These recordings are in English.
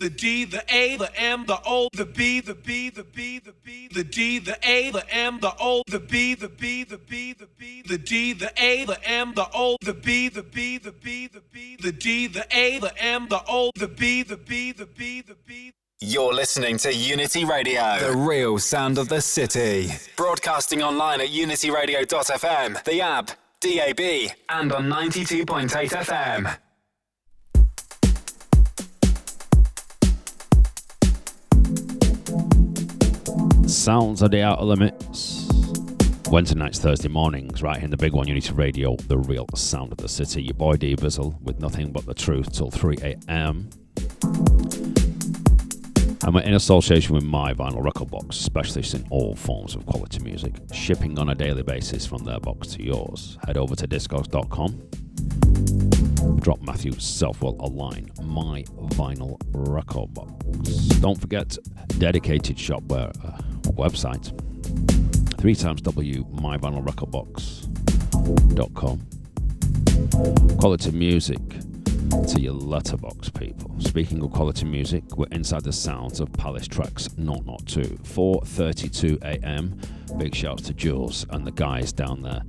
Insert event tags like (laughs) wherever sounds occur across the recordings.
The D, the A, the M, the O, the B, the B, the B, the B, the D, the A, the M, the O, the B, the B, the B, the B, the D, the A, the M, the O, the B, the B, the B, the B, the D, the A, the M, the O, the B, the B, the B, the B. You're listening to Unity Radio, the real sound of the city. Broadcasting online at unityradio.fm, the app, DAB, and on 92.8 FM. Sounds of the Outer Limits. Wednesday nights, Thursday mornings, right here in the big one, Unity Radio, the real sound of the city. Your boy D Bizzle with nothing but the truth till 3 a.m. And we're in association with My Vinyl Record Box, specialists in all forms of quality music, shipping on a daily basis from their box to yours. Head over to discogs.com drop Matthew Selfwell a line. My vinyl record box. Don't forget dedicated shopware uh, website. Three times W myvinylrecordbox.com. Quality music to your letterbox people. Speaking of quality music, we're inside the sounds of Palace Trax 002. 4:32 a.m. Big shouts to Jules and the guys down there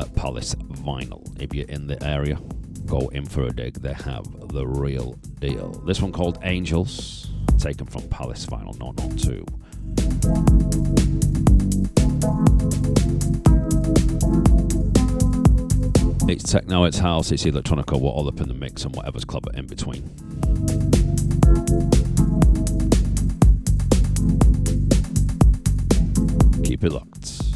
at Palace Vinyl. If you're in the area, go in for a dig. They have the real deal. This one called Angels, taken from Palace Vinyl 002. It's techno, it's house, it's electronica, we're all up in the mix and whatever's clever in between. Keep it locked.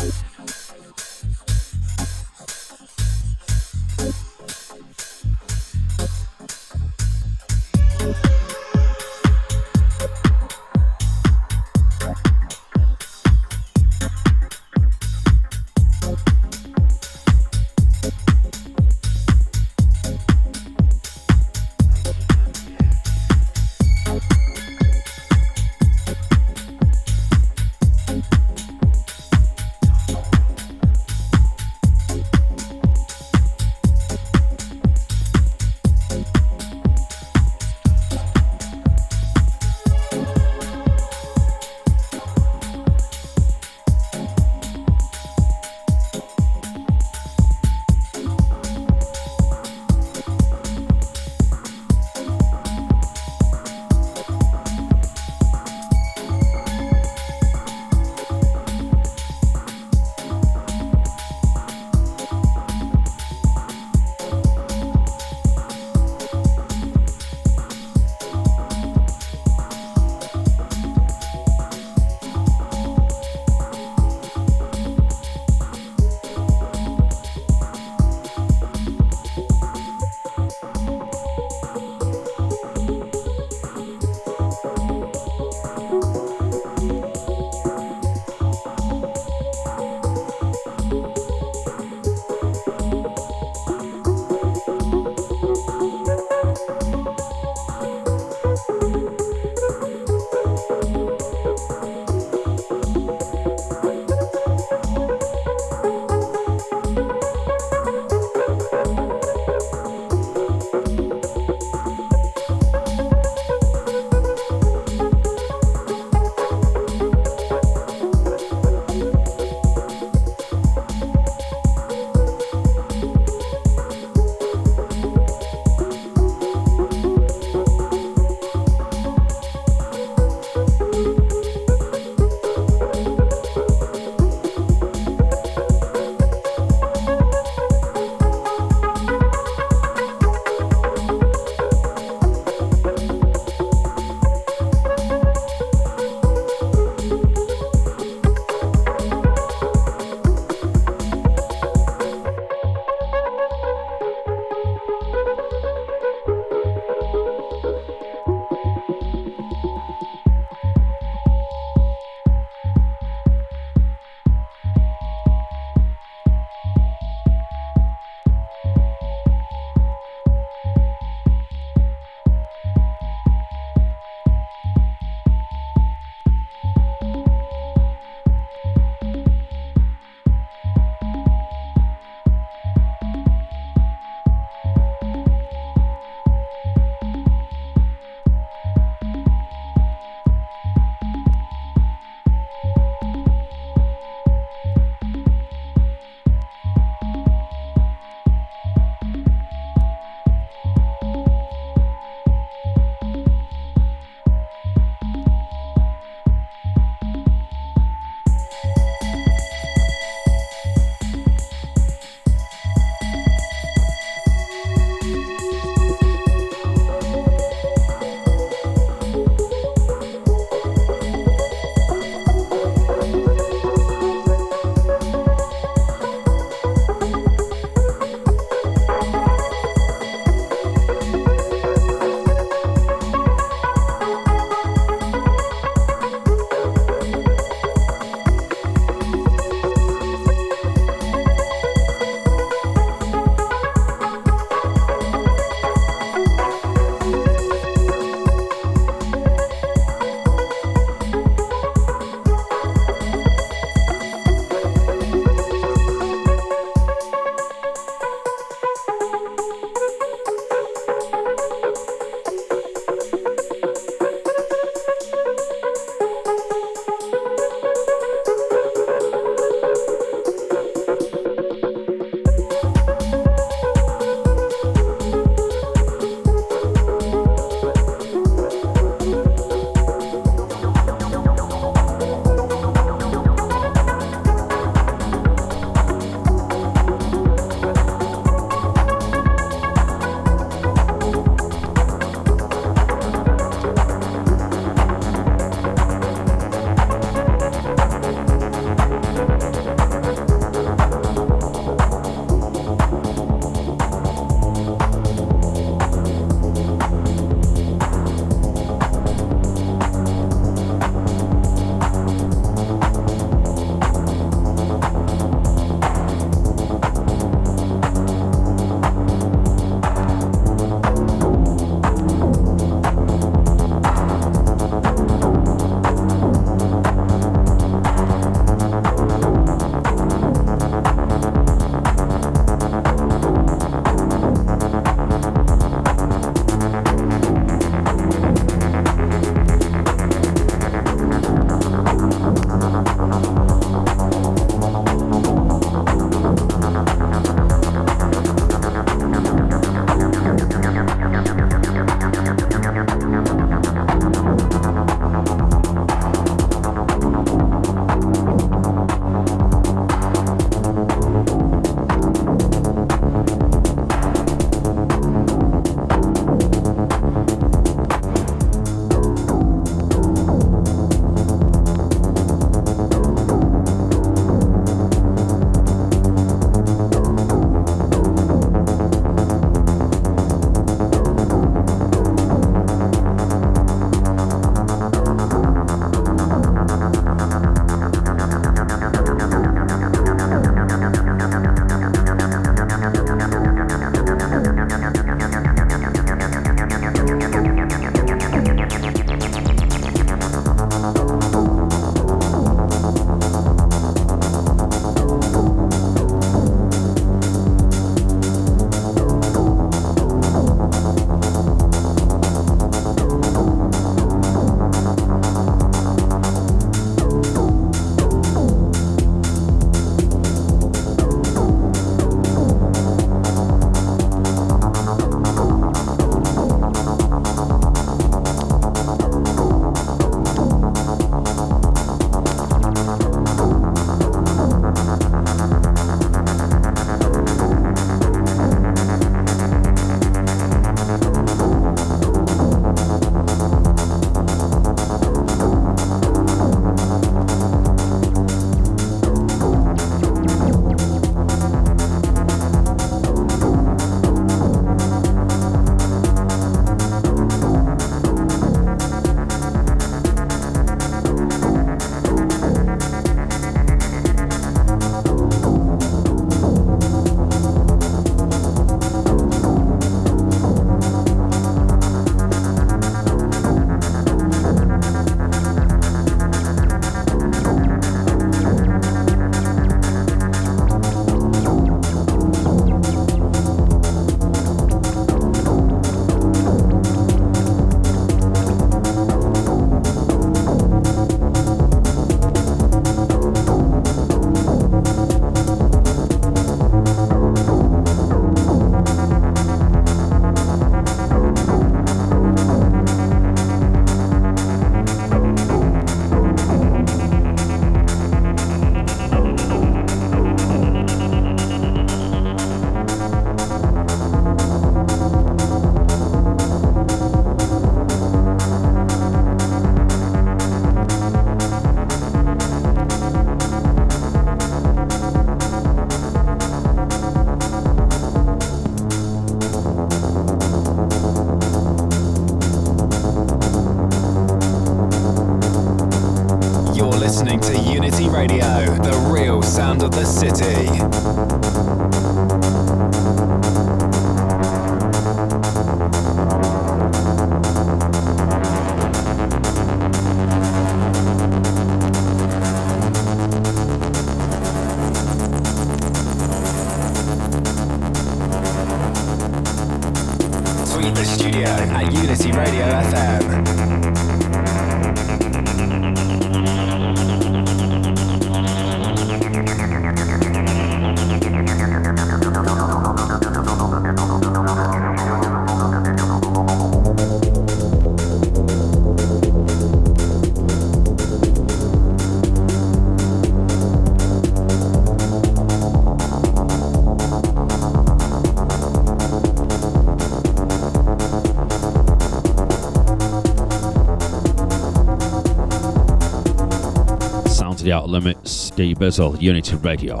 Outer Limits, D Bizzle, Unity Radio.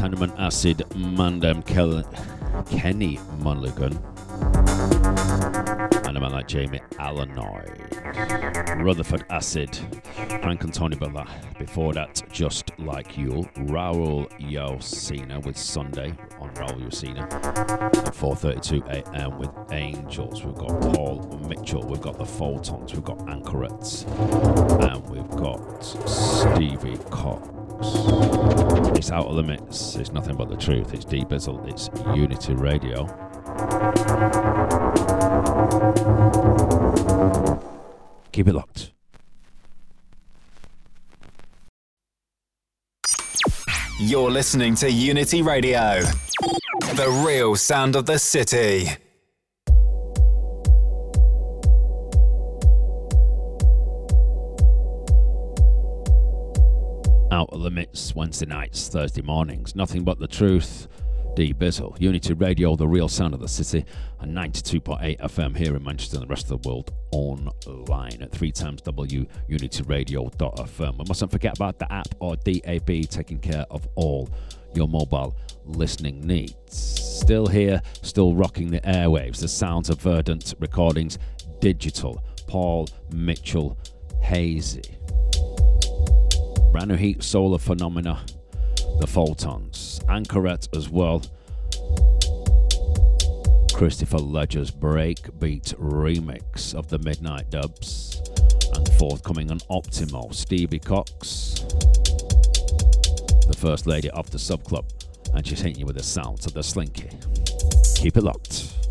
Tenement Acid, Mandem Kel- Kenny Mulligan. And a man like Jamie Allynoid. Rutherglen Acid, Frank and Tony Butler. Before that, Just Like You. Raul Yusina with Sunday on Raul Yusina. At 4.32 a.m. with Angels. We've got Paul Mitchell. We've got the Photonz. We've got Anchorets. And we've got Stevie Cox. It's out of the limits. It's nothing but the truth. It's D Bizzle. It's Unity Radio. Keep it locked. You're listening to Unity Radio, the real sound of the city. Nights, Thursday mornings. Nothing but the truth. D Bizzle, Unity Radio, the real sound of the city, and 92.8 FM here in Manchester and the rest of the world online at 3 times W Unity unityradio.fm. We mustn't forget about the app or DAB taking care of all your mobile listening needs. Still here, still rocking the airwaves, the sounds of Verdant recordings, digital. Paul Mitchell Hazy. Brand new heat solar phenomena, the Photonz, Anchoret as well. Christopher Ledger's breakbeat remix of the Midnight Dubs, and forthcoming on Optimo, Stevie Cox, the first lady of the sub club, and she's hitting you with the sounds of the slinky. Keep it locked.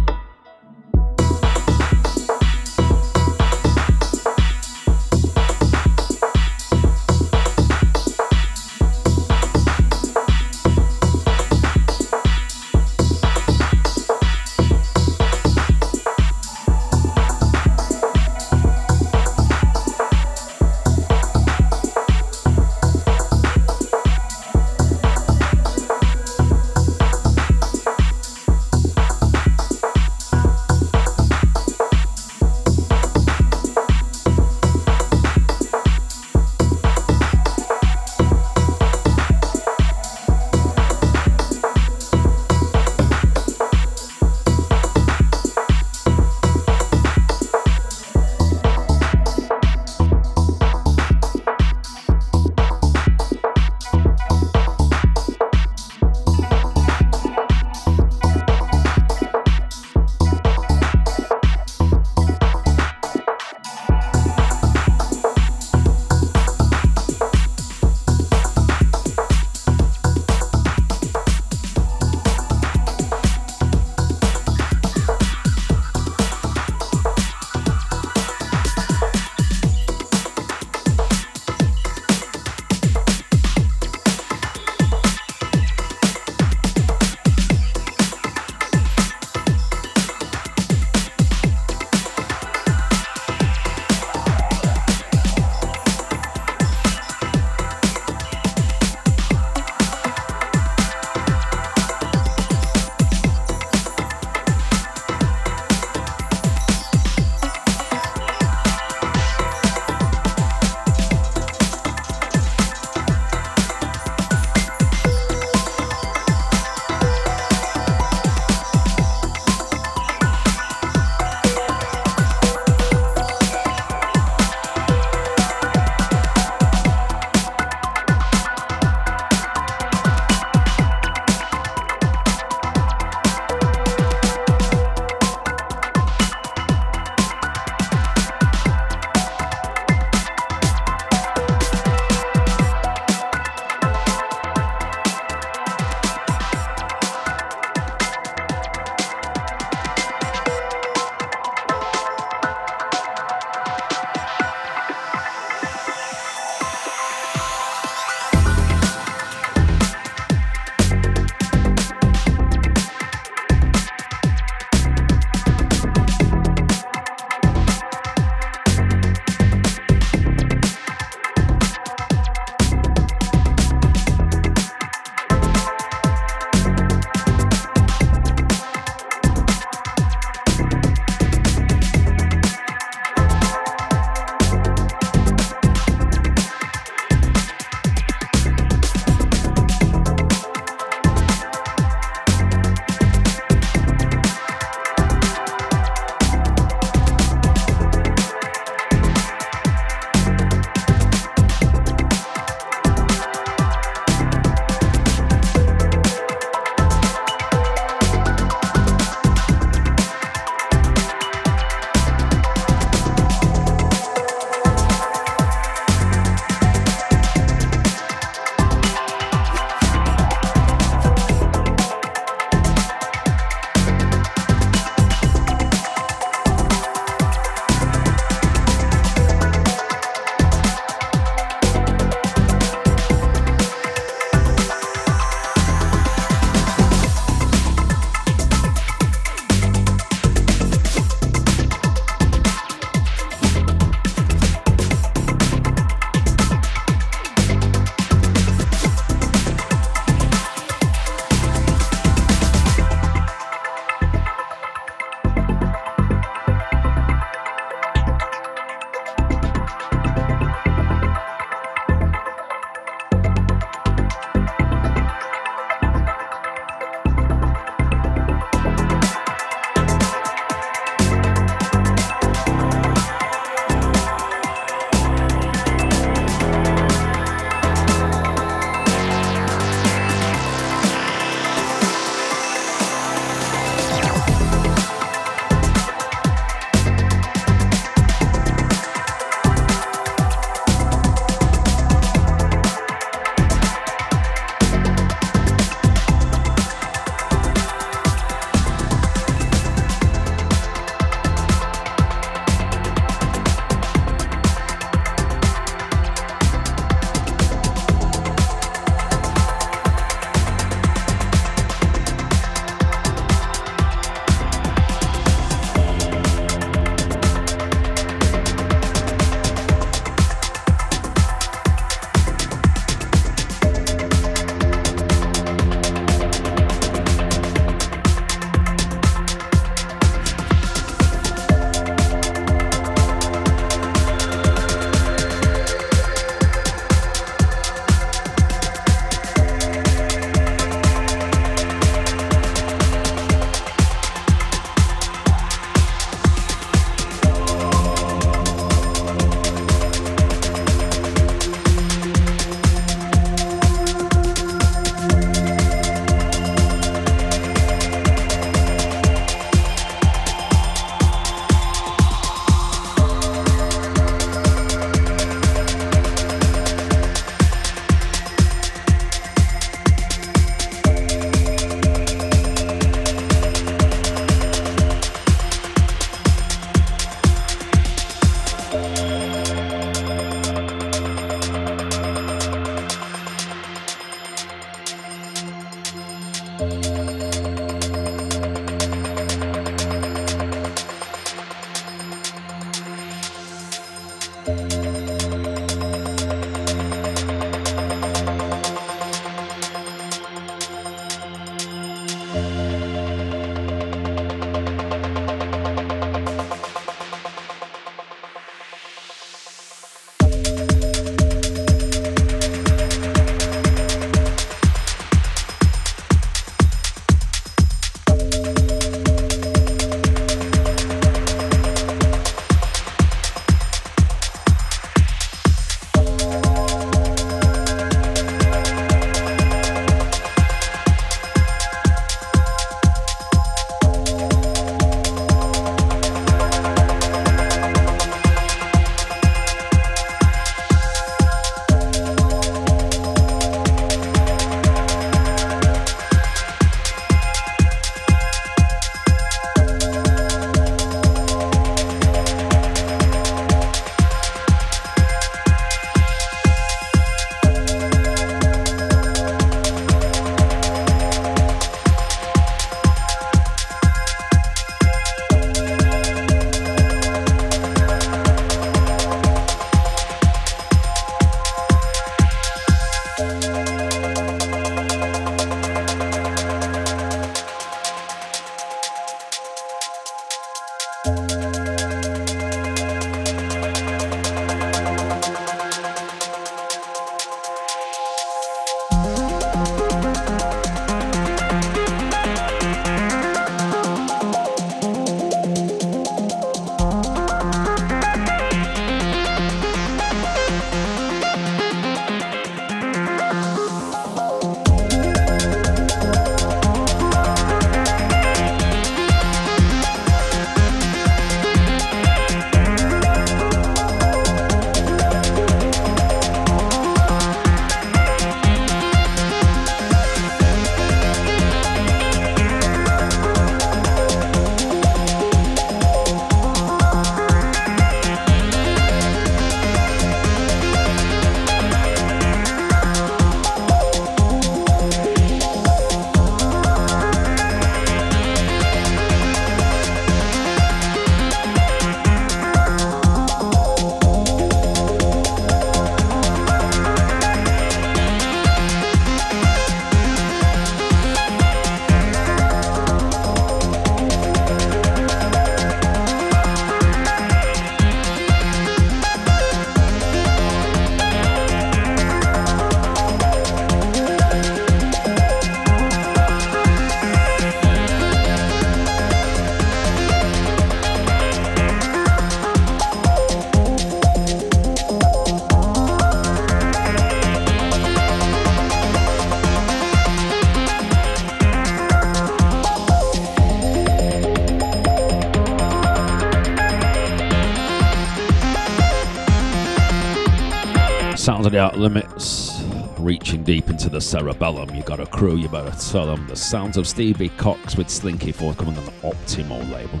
Limits, reaching deep into the cerebellum. You got a crew, you better tell them. The sounds of Stevie Cox with Slinky forthcoming on the Optimo label.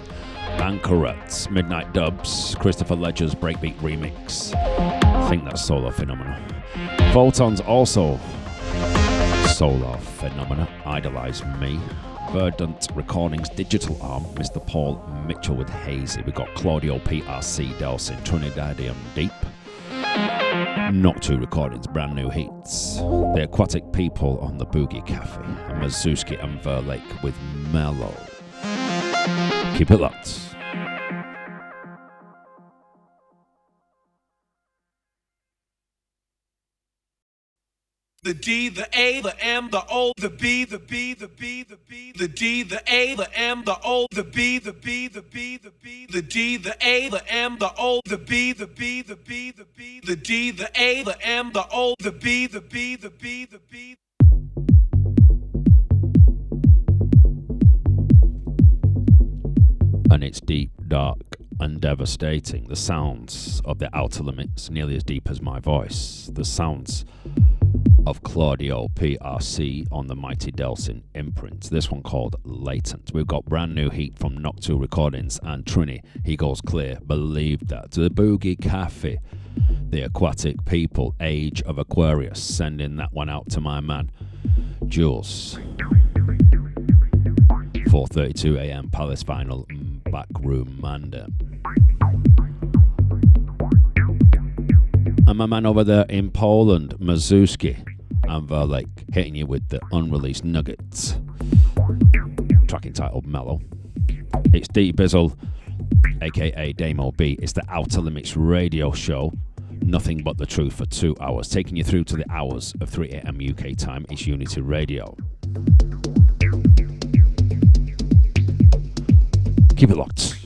Anchorets, Midnight Dubs, Christopher Ledger's Breakbeat remix. I think that's Solar Phenomena. Photonz also Solar Phenomena, Idealize Me. Verdant Recordings digital arm, Mr. Paul Mitchell with Hazy. We got Claudio PRC Delsin, Trinidadian Deep. Noctu Recordings, brand new hits. The Aquatic People on the Boogie Cafe, and Mazewski and Verlake with Mellow. Keep it locked. The D, the A, the M, the O, the B, the B, the B, the B, the D, the A, the M, the O, the B, the B, the B, the B, the D, the A, the M, the O, the B, the B, the B, the B, the D, the A, the M, the O, the B, the B, the B, the B. And it's deep, dark, and devastating. The sounds of the outer limits, nearly as deep as my voice. The sounds of Claudio PRC on the Mighty Delsin imprint. This one called Latent. We've got brand new heat from Noctu Recordings and Trini. He goes clear. Believe that. The Boogie Cafe. The Aquatic People, Age of Aquarius. Sending that one out to my man, Jules. 4:32 a.m. Palace Final mm, Back Room Manda. And my man over there in Poland, Mazewski and Verlake, uh, hitting you with the unreleased nuggets. track entitled Mellow. It's D Bizzle, aka Damo B. It's the Outer Limits radio show. Nothing but the truth for two hours, taking you through to the hours of 3 a.m. UK time. It's Unity Radio. Keep it locked.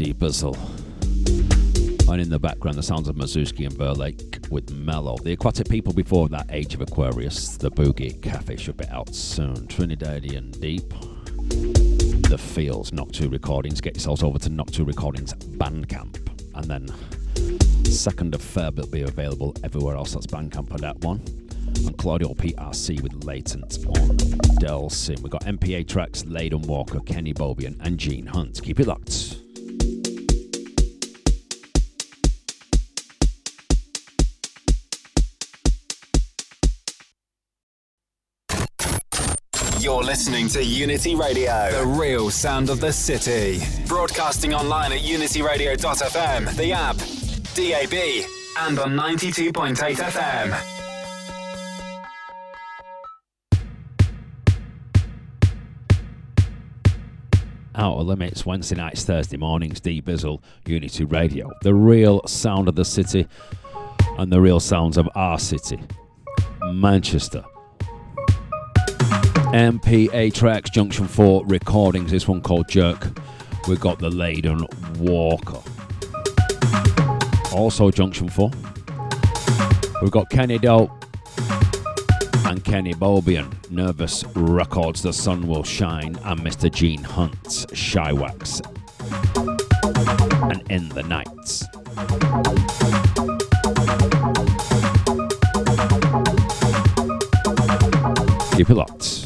Bizzle. And in the background, the sounds of Mazewski and Verlake with Mellow. The Aquatic People before that, Age of Aquarius. The Boogie Cafe should be out soon. Trinidadian Deep. The Feels, Noctu Recordings. Get yourselves over to Noctu Recordings Bandcamp. And then 2nd of Feb, it'll be available everywhere else. That's Bandcamp on that one and Claudio PRC with Latent on Delsin. We've got MPA Trax, Leyden Walker, Kenny Bobien, and Gene Hunt. Keep it locked. You're listening to Unity Radio, the real sound of the city. Broadcasting online at unityradio.fm, the app, DAB, and on 92.8 FM. Outer Limits, Wednesday nights, Thursday mornings, D Bizzle, Unity Radio. The real sound of the city and the real sounds of our city, Manchester. MPA Trax, Junction 4 recordings, this one called Jerk. We've got the Leyden Walker. Also, Junction 4. We've got Kenny Dope and Kenny Bobien, Nervous Records, The Sun Will Shine, and Mr. Gene Hunt's Chiwax, and In the Nights. Keep it locked.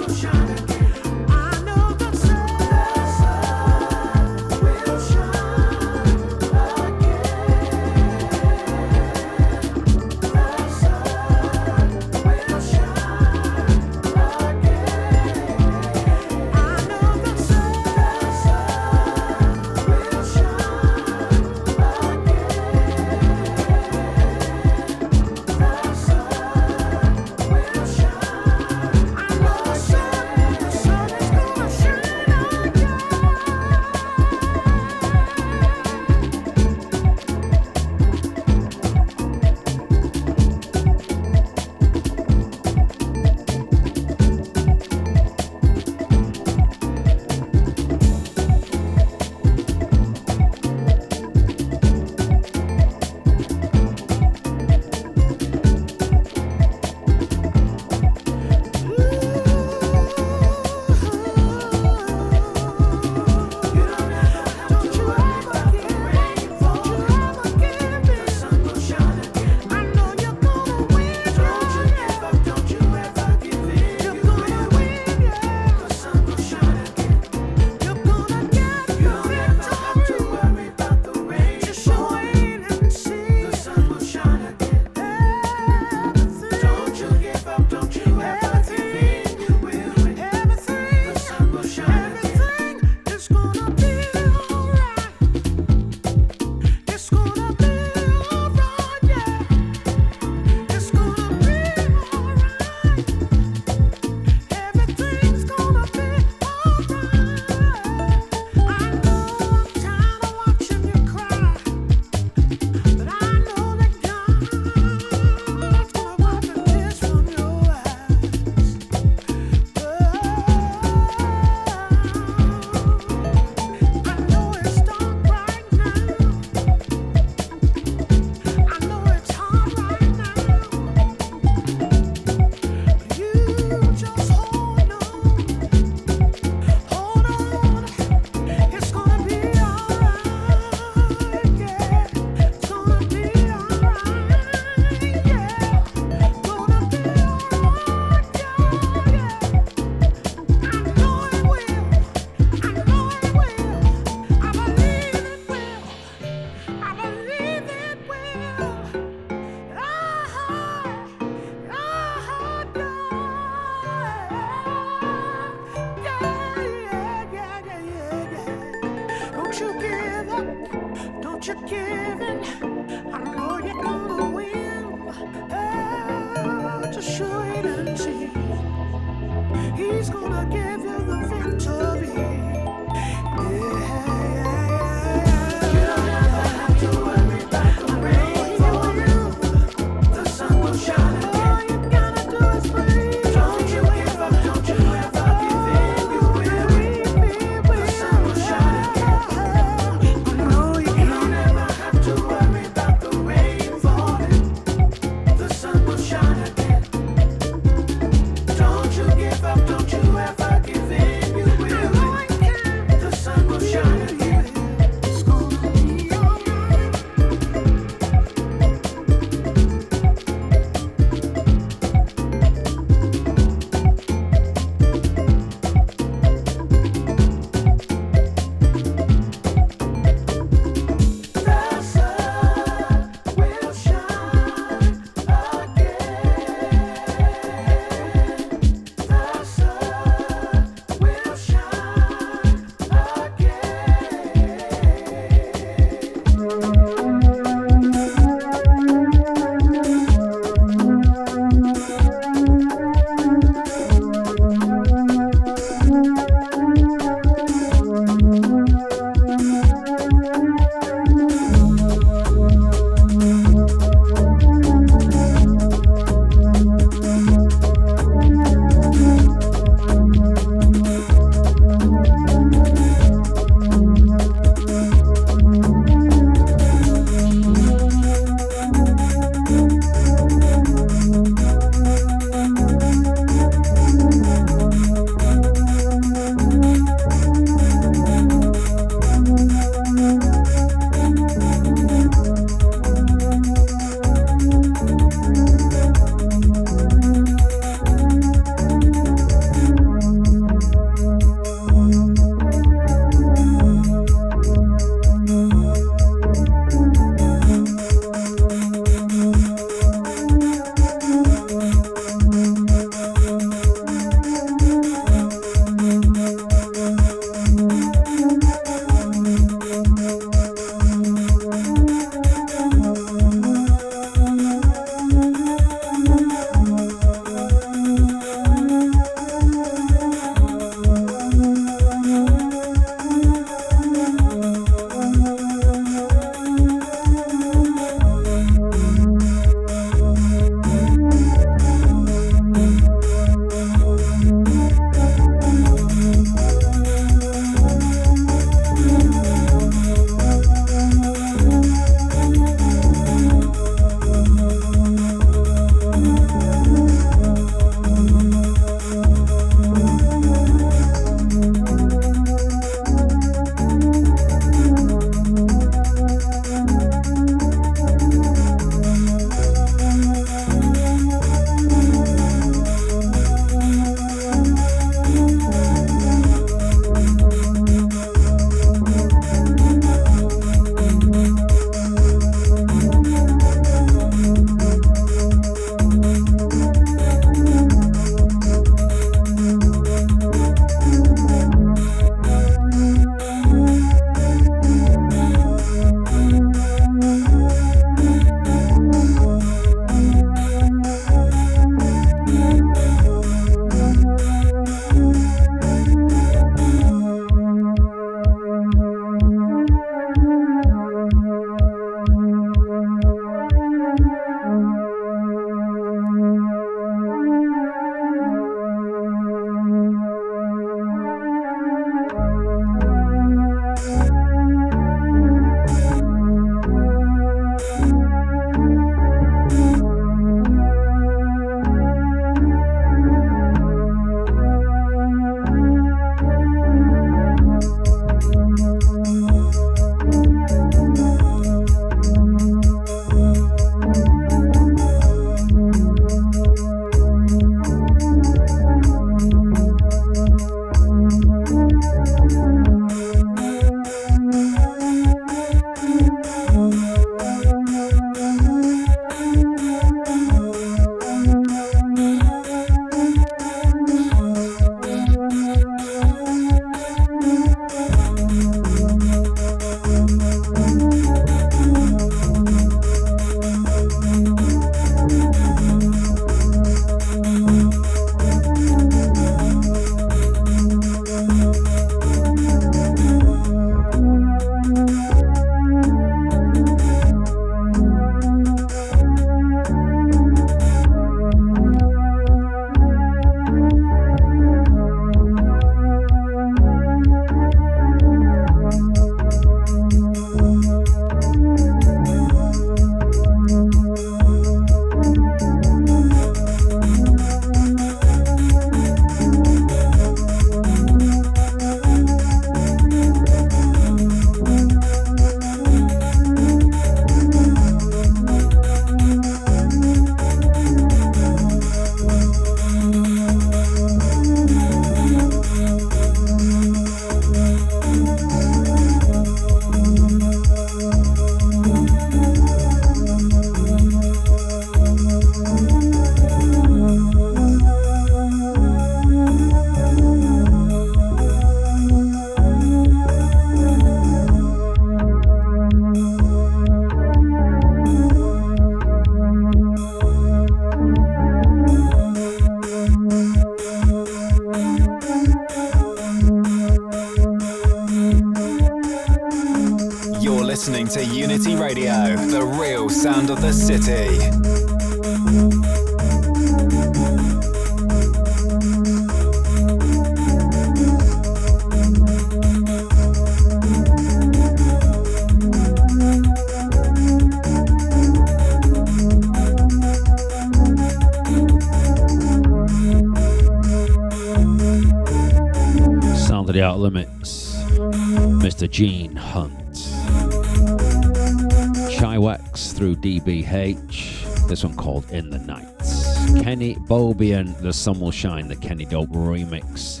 Chiwax through DBH, this one called In the Nights. Kenny Bobien, The Sun Will Shine, the Kenny Dope remix.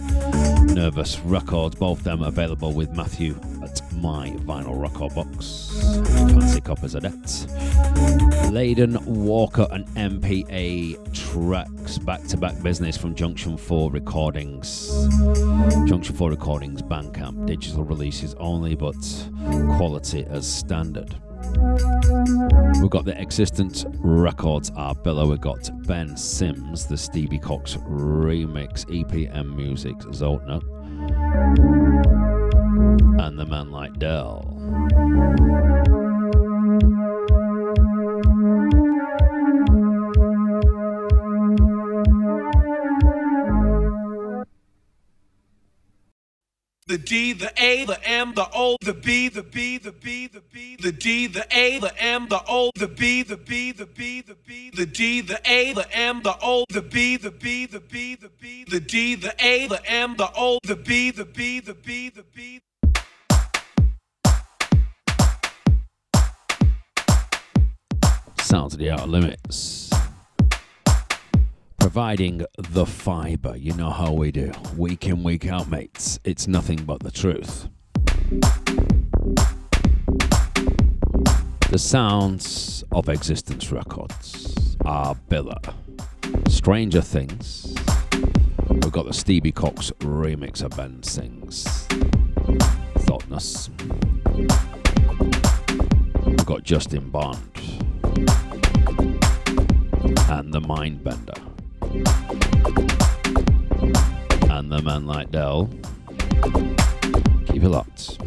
Nervous Records, both them available with Matthew at my vinyl record box. Fancy copies of that. Leyden Walker and MPA Trax, back to back business from Junction 4 Recordings. Junction 4 Recordings, Bandcamp, digital releases only, but quality as standard. We've got the X-istence Records Arbilla. We've got Ben Sims, the Stevie Cox remix, EPM Music, Zoltner, and the man like Dell. The D, the A, the M, the O, the B, the B, the B, the B, the D, the A, the M, the O, the B, the B, the B, the B, the D, the A, the M, the O, the B, the B, the B, the B, the D, the A, the M, the O, the B, the B, the B, the B. Sounds of the outer limits providing the fibre. You know how we do. Week in, week out, mates. It's nothing but the truth. The sounds of X-istence Records are Billa. Stranger Things. We've got the Stevie Cox remix of Ben Sims. Thoughtness. We've got Justin Bond. And the Mindbender and the man like Dell. Keep it locked.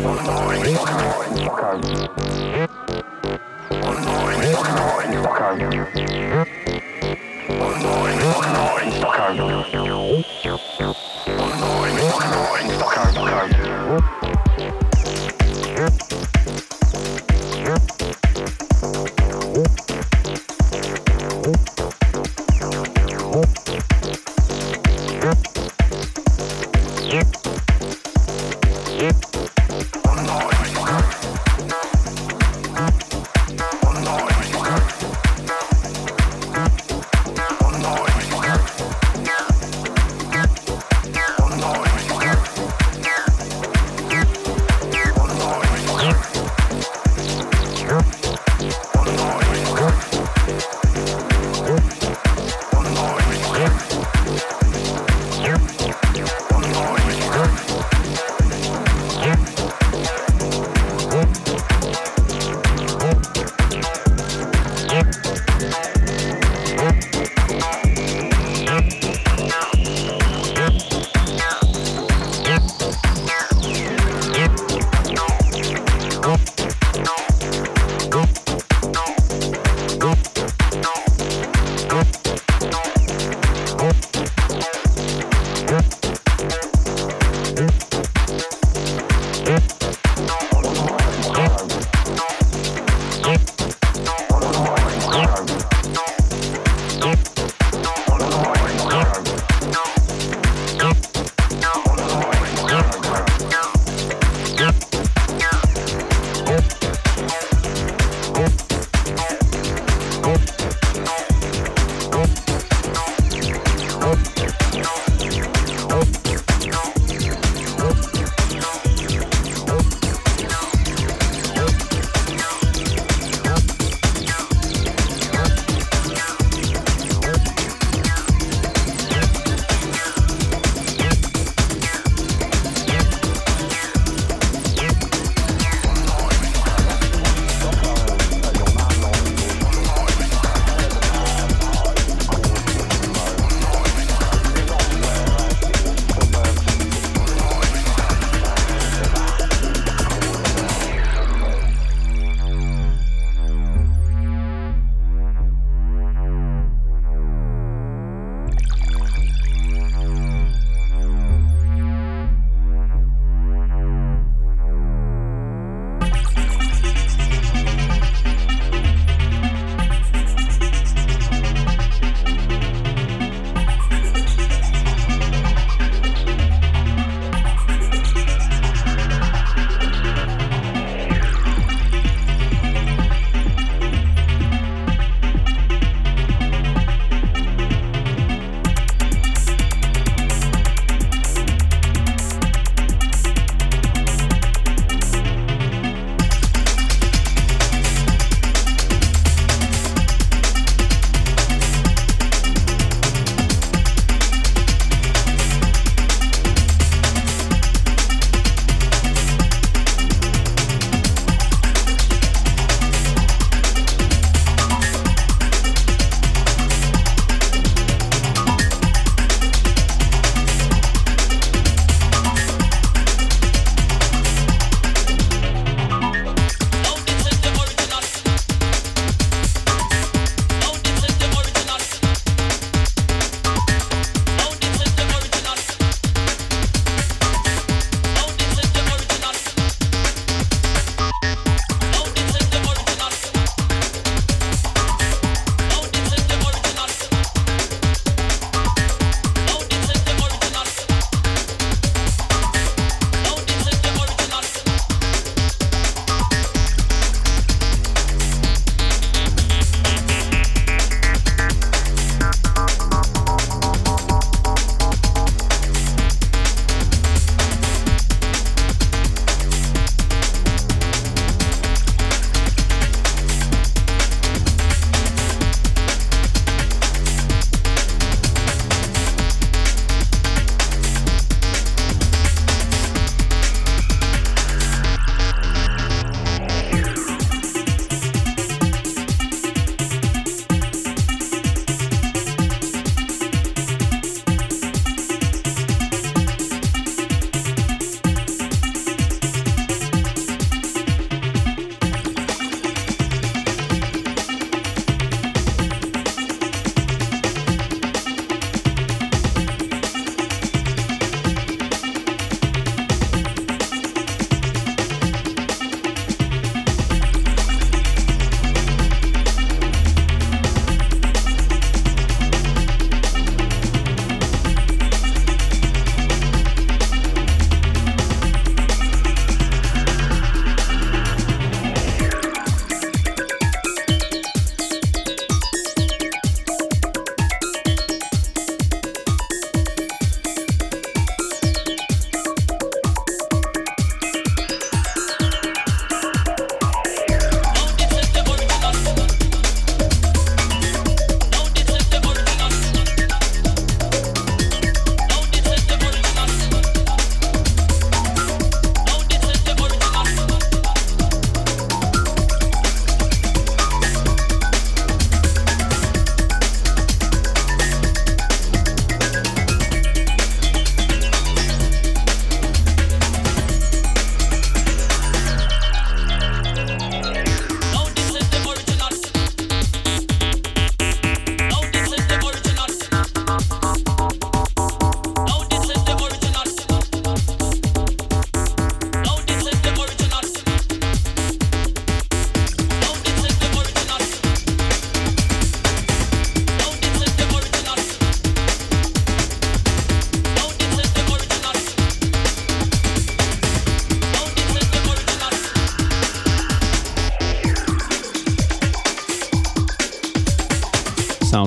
Me. Online,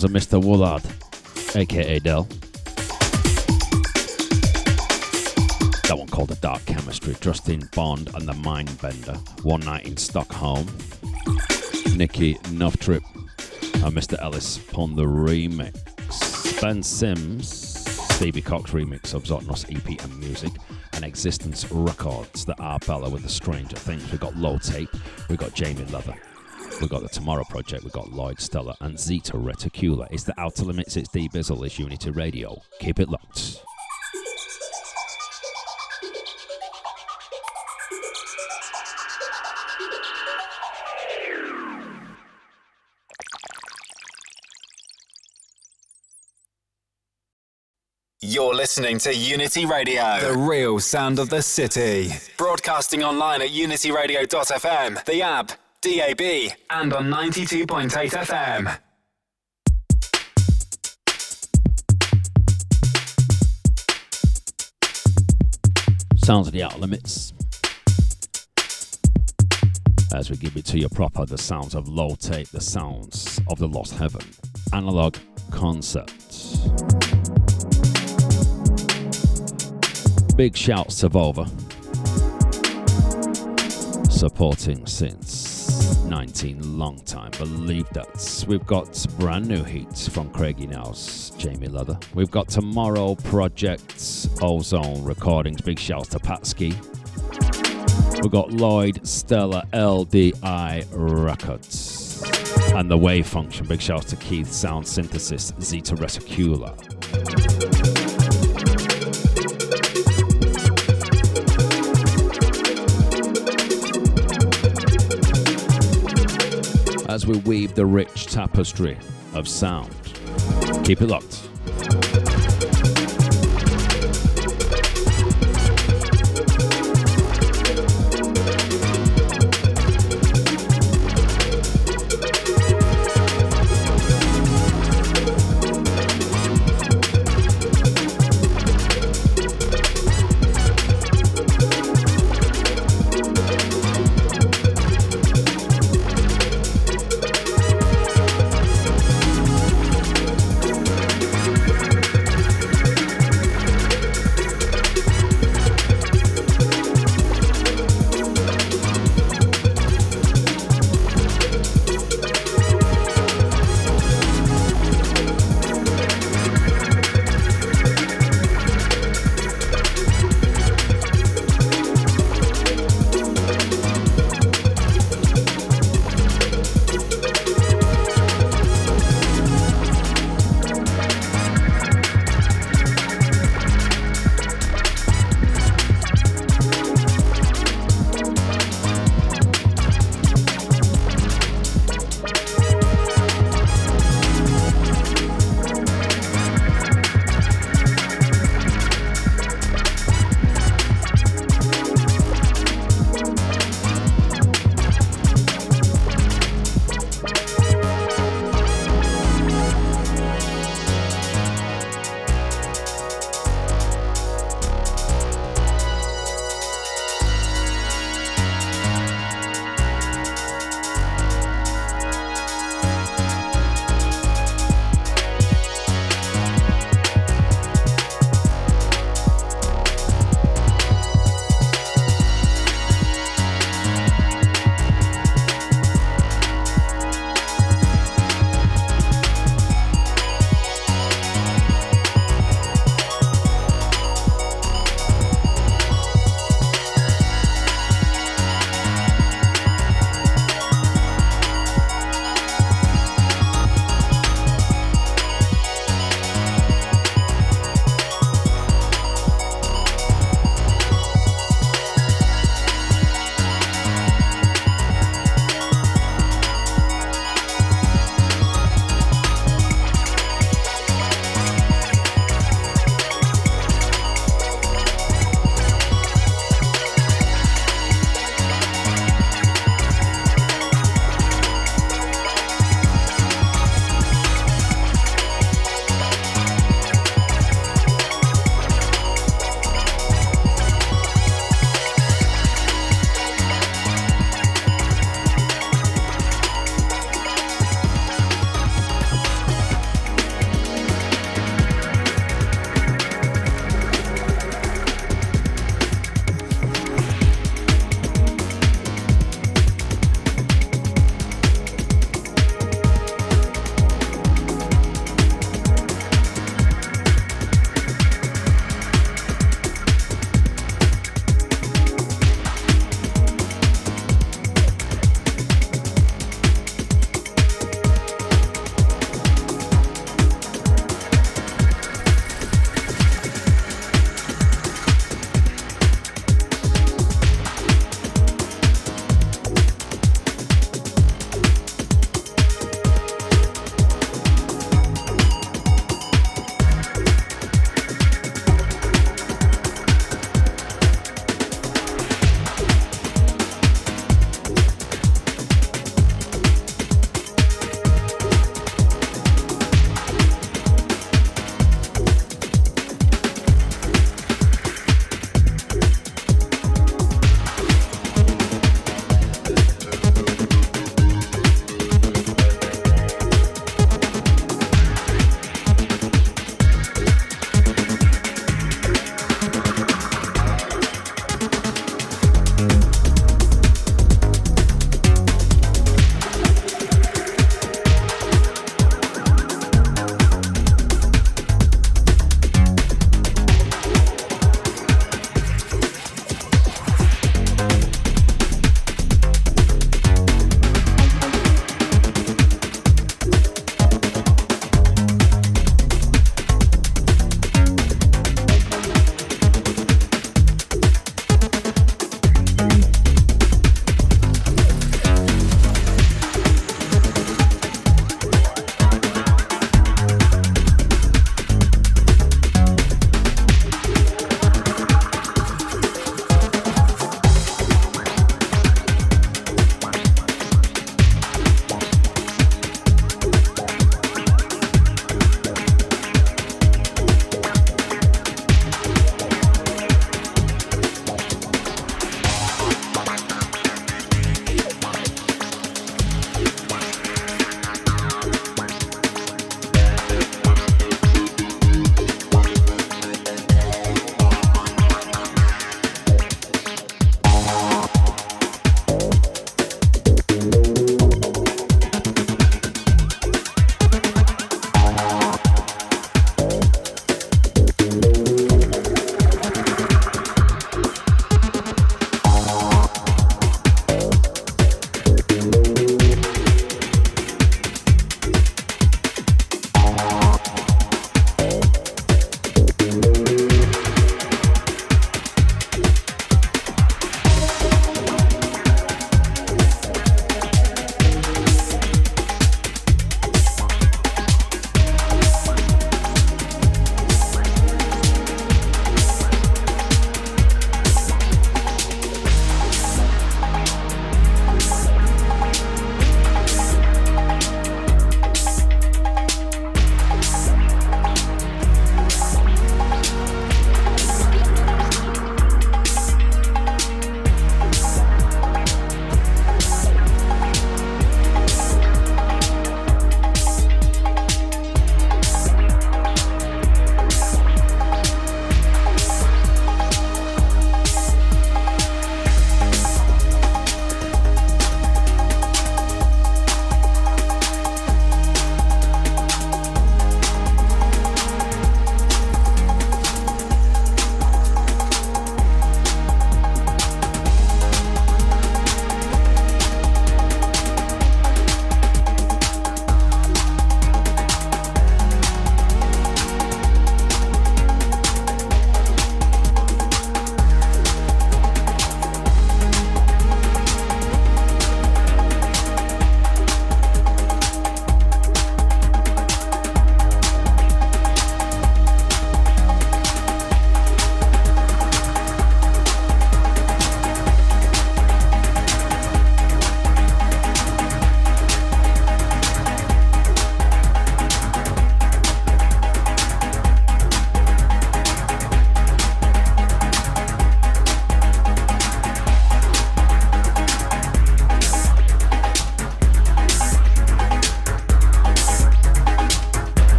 Sounds of Mr. Woolard, aka Dell. That one called The Dark Chemistry, Justin Bond and the Mindbender, One Night in Stockholm. Nikki Nufftrip and Mr. Ellis upon the remix. Ben Sims, Stevie Cox remix of Xotnuc EP and music, and X-istence Records, the Arbilla with the Stranger Things. We've got Low Tape, we've got Jamie Leather, we've got the Tomorrow Project, we've got Lloyd Stella, and Zeta Reticula. It's the Outta Limits, it's D Bizzle, it's Unity Radio. Keep it locked. You're listening to Unity Radio, the real sound of the city. Broadcasting online at unityradio.fm, the app, DAB, and on 92.8 FM. Sounds of the Outta Limits. As we give it to you proper, the sounds of low tape, the sounds of the lost heaven, analog concepts. Big shouts to Volva. Supporting since 19 long time. Believe that. We've got brand new heat from Craigie Knowes Jamie Leather. We've got Tomorrow Projects, Ozone recordings. Big shouts to Patsky. We've got Lloyd Stella LDI Records. And the Wave Function. Big shouts to Keith Sound Synthesis Zeta Reticula. As we weave the rich tapestry of sound. Keep it locked.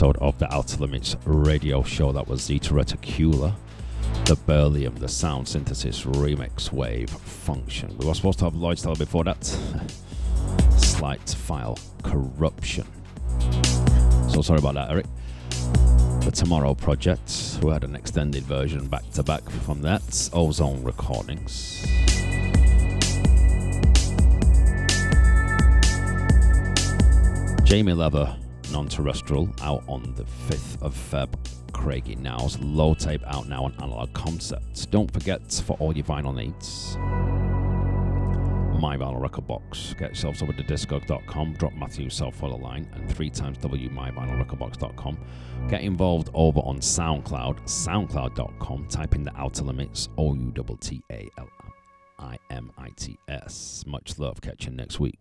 Episode of the Outta Limits radio show. That was Zeta Reticula, the Beryllium, the Sound Synthesis Remix Wave Function. We were supposed to have Lloydstyle before that. (laughs) Slight file corruption. So sorry about that, Eric. The Tomorrow Project, we had an extended version back to back from that. Ozone Recordings. Jamie Leather, terrestrial, out on the 5th of Feb. Craigie Knowes low tape out now on Analog Concepts. Don't forget for all your vinyl needs. My Vinyl Record Box. Get yourselves over to discog.com, drop Matthew Self a line, and three times W my vinyl myvinylrecordbox.com. Get involved over on SoundCloud, soundcloud.com. Type in the Outta Limits, O U T T A L I M I T S. Much love. Catch you next week.